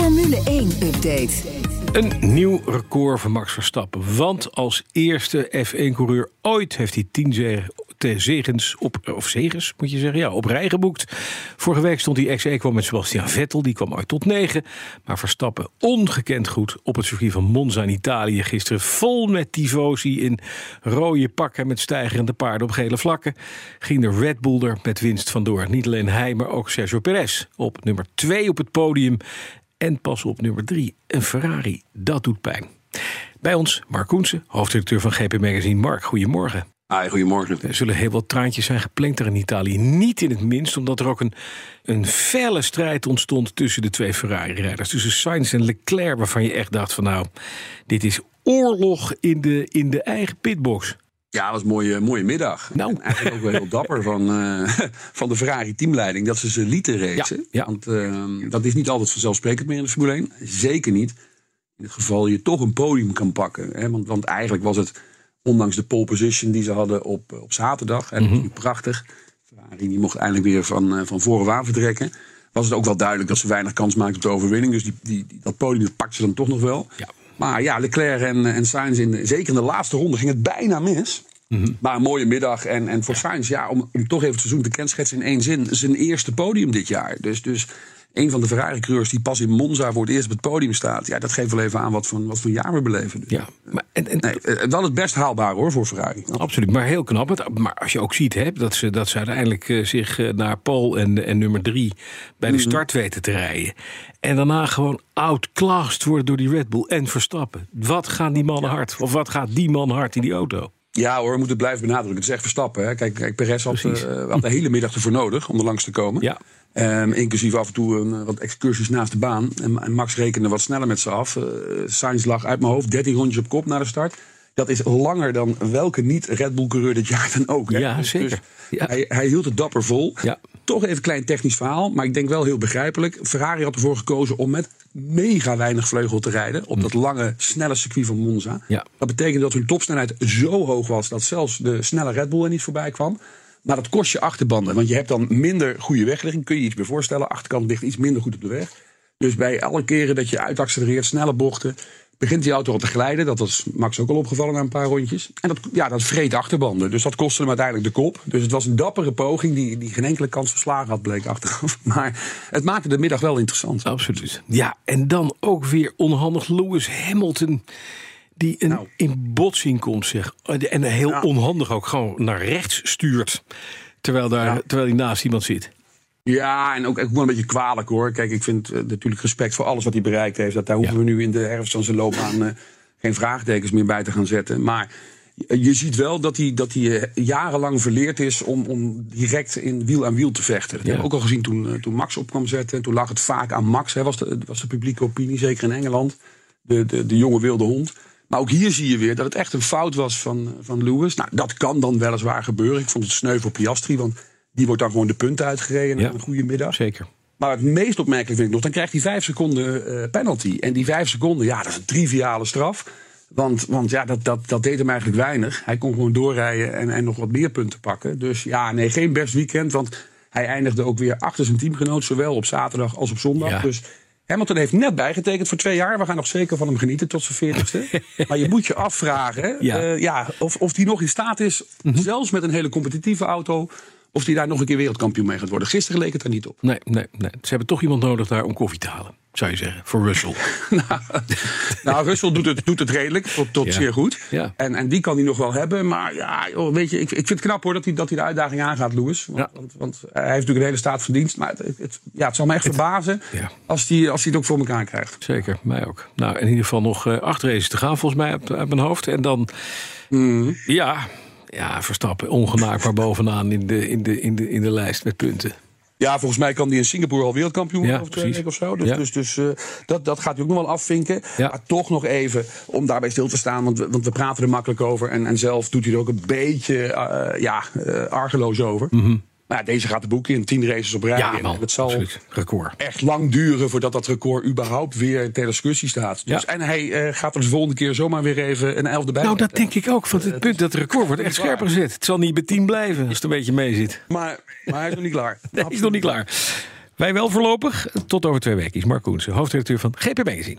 Formule 1 update. Een nieuw record van Max Verstappen. Want als eerste F1-coureur ooit heeft hij 10 zegen zegens op, of zegens moet je zeggen, ja, op rij geboekt. Vorige week stond hij ex kwam met Sebastian Vettel, die kwam uit tot 9. Maar Verstappen ongekend goed op het circuit van Monza in Italië gisteren. Vol met tifosi in rode pakken met stijgerende paarden op gele vlakken. Ging de Red Bull er met winst vandoor. Niet alleen hij, maar ook Sergio Perez op nummer 2 op het podium. En pas op nummer 3, een Ferrari. Dat doet pijn. Bij ons Mark Koensen, hoofdredacteur van GP Magazine. Mark, goedemorgen. Hi, goedemorgen. Er zullen heel wat traantjes zijn geplenkt er in Italië. Niet in het minst, omdat er ook een, een felle strijd ontstond tussen de twee Ferrari-rijders. Tussen Sainz en Leclerc, waarvan je echt dacht van nou, dit is oorlog in de, in de eigen pitbox. Ja, dat was een mooie, mooie middag. Nou. En eigenlijk ook wel heel dapper van, uh, van de Ferrari-teamleiding dat ze ze lieten racen. Ja, ja. Want uh, dat is niet altijd vanzelfsprekend meer in de Formule 1. Zeker niet in het geval je toch een podium kan pakken. Hè? Want, want eigenlijk was het Ondanks de pole position die ze hadden op, op zaterdag. En mm prachtig. Ferrari die mocht eindelijk weer van, uh, van voren aan vertrekken. Was het ook wel duidelijk dat ze weinig kans maakten op de overwinning. Dus die, die, dat podium pakten ze dan toch nog wel. Ja. Maar ja, Leclerc en, en Sainz, in, zeker in de laatste ronde, ging het bijna mis. Mm -hmm. Maar een mooie middag. En, en voor Sainz, ja, om, om toch even het seizoen te kenschetsen in één zin. Zijn eerste podium dit jaar. Dus, dus een van de Ferrari-coureurs die pas in Monza voor het eerst op het podium staat. Ja, dat geeft wel even aan wat voor, wat voor jaar we beleven. Dus. Ja, maar en, en, nee, eh, wel het best haalbaar hoor voor Ferrari. Absoluut, maar heel knap. Maar als je ook ziet hè, dat, ze, dat ze uiteindelijk uh, zich uh, naar Paul en, en nummer drie bij de -hmm. start weten te rijden. En daarna gewoon outclassed worden door die Red Bull en Verstappen. Wat gaan die mannen hard? Of wat gaat die man hard in die auto? Ja hoor, we moeten het blijven benadrukken. Het is echt Verstappen. Hè. Kijk, kijk Perez had, uh, had de hele middag ervoor nodig om er langs te komen. Ja. Um, inclusief af en toe een, wat excursies naast de baan. En, en, Max rekende wat sneller met ze af. Uh, Sainz lag uit mijn hoofd 13 rondjes op kop naar de start. Dat is langer dan welke niet-Red Bull-coureur dit jaar dan ook. Hè? Ja, dus, zeker. Dus ja. Hij, hij, hield het dapper vol. Ja. Toch even een klein technisch verhaal, maar ik denk wel heel begrijpelijk. Ferrari had ervoor gekozen om met mega weinig vleugel te rijden. Op dat lange, snelle circuit van Monza. Ja. Dat betekent dat hun topsnelheid zo hoog was dat zelfs de snelle Red Bull er niet voorbij kwam. Maar dat kost je achterbanden. Want je hebt dan minder goede wegligging. Kun je iets meer voorstellen. Achterkant ligt iets minder goed op de weg. Dus bij alle keren dat je uitaccelereert, snelle bochten. begint die auto al te glijden. Dat was Max ook al opgevallen na een paar rondjes. En dat, ja, dat vreet achterbanden. Dus dat kostte hem uiteindelijk de kop. Dus het was een dappere poging die, die geen enkele kans verslagen had, bleek achteraf. Maar het maakte de middag wel interessant. Absoluut. Ja, en dan ook weer onhandig Lewis Hamilton die een, nou. in botsing komt, zeg. En heel ja. onhandig ook gewoon naar rechts stuurt. Terwijl, daar, ja. terwijl hij naast iemand zit. Ja, en ook, ook wel een beetje kwalijk hoor. Kijk, ik vind uh, natuurlijk respect voor alles wat hij bereikt heeft. Dat daar hoeven we nu in de herfst van zijn loopbaan uh, geen vraagtekens meer bij te gaan zetten. Maar je ziet wel dat hij, dat hij eh, jarenlang verleerd is om, om direct in wiel aan wiel te vechten. Dat ja. hebben we ook al gezien toen, toen Max op kwam zetten. En toen lag het vaak aan Max, hè, was, de, was de publieke opinie, zeker in Engeland. De, de, de jonge wilde hond. Maar ook hier zie je weer dat het echt een fout was van, van Lewis. Nou, dat kan dan weliswaar gebeuren. Ik vond het sneu voor Piastri, want die wordt dan gewoon de punten uitgereden ja, een goede middag. Zeker. Maar het meest opmerkelijk vind ik nog, dan krijgt hij vijf seconden uh, penalty. En die vijf seconden, ja, dat is een triviale straf. Want, want ja, dat, dat, dat deed hem eigenlijk weinig. Hij kon gewoon doorrijden en, en nog wat meer punten pakken. Dus ja, nee, geen best weekend. Want hij eindigde ook weer achter zijn teamgenoot, zowel op zaterdag als op zondag. Ja. Dus Hamilton heeft net bijgetekend voor twee jaar. We gaan nog zeker van hem genieten tot zijn veertigste. maar je moet je afvragen ja. Uh, ja, of, of hij nog in staat is, mm -hmm. zelfs met een hele competitieve auto of hij daar nog een keer wereldkampioen mee gaat worden. Gisteren leek het er niet op. Nee, nee, nee. Ze hebben toch iemand nodig daar om koffie te halen, zou je zeggen, voor Russell. nou, nou, Russell doet het, doet het redelijk, tot, tot ja. zeer goed. Ja. En, en die kan hij nog wel hebben. Maar ja, joh, weet je, ik, ik vind het knap hoor dat hij, dat hij de uitdaging aangaat, Lewis. Want, ja. want, want, hij heeft natuurlijk een hele staat van dienst. Maar het, het, ja, het zal me echt het, verbazen als hij als het ook voor elkaar krijgt. Zeker, mij ook. Nou, in ieder geval nog uh, acht races te gaan volgens mij uit mijn hoofd. En dan, mm. ja... Ja, Verstappen ongenaakbaar bovenaan in de, in, de, in, de, in de lijst met punten. Ja, volgens mij kan die in Singapore al wereldkampioen worden over twee of zo. Dus, dus, dus uh, dat, dat gaat hij ook nog wel afvinken. Ja. Maar toch nog even om daarbij stil te staan. Want we, want we praten er makkelijk over. En, en zelf doet hij er ook een beetje uh, ja, uh, argeloos over. Mm -hmm. Nou, deze gaat de boek in, tien races op rij. Ja, man, het zal absoluut. record. echt lang duren voordat dat record überhaupt weer ter discussie staat. Dus, ja. En hij uh, gaat er de volgende keer zomaar weer even een elfde bij. Nou, dat denk ik ook. Want het punt dat het record wordt echt scherper gezet. Het zal niet bij tien blijven als het een beetje mee zit. Maar, maar hij is nog niet klaar. nee, hij is nog niet klaar. Wij wel voorlopig. Tot over twee weken is Mark Koensen, hoofdredacteur van GP Magazine.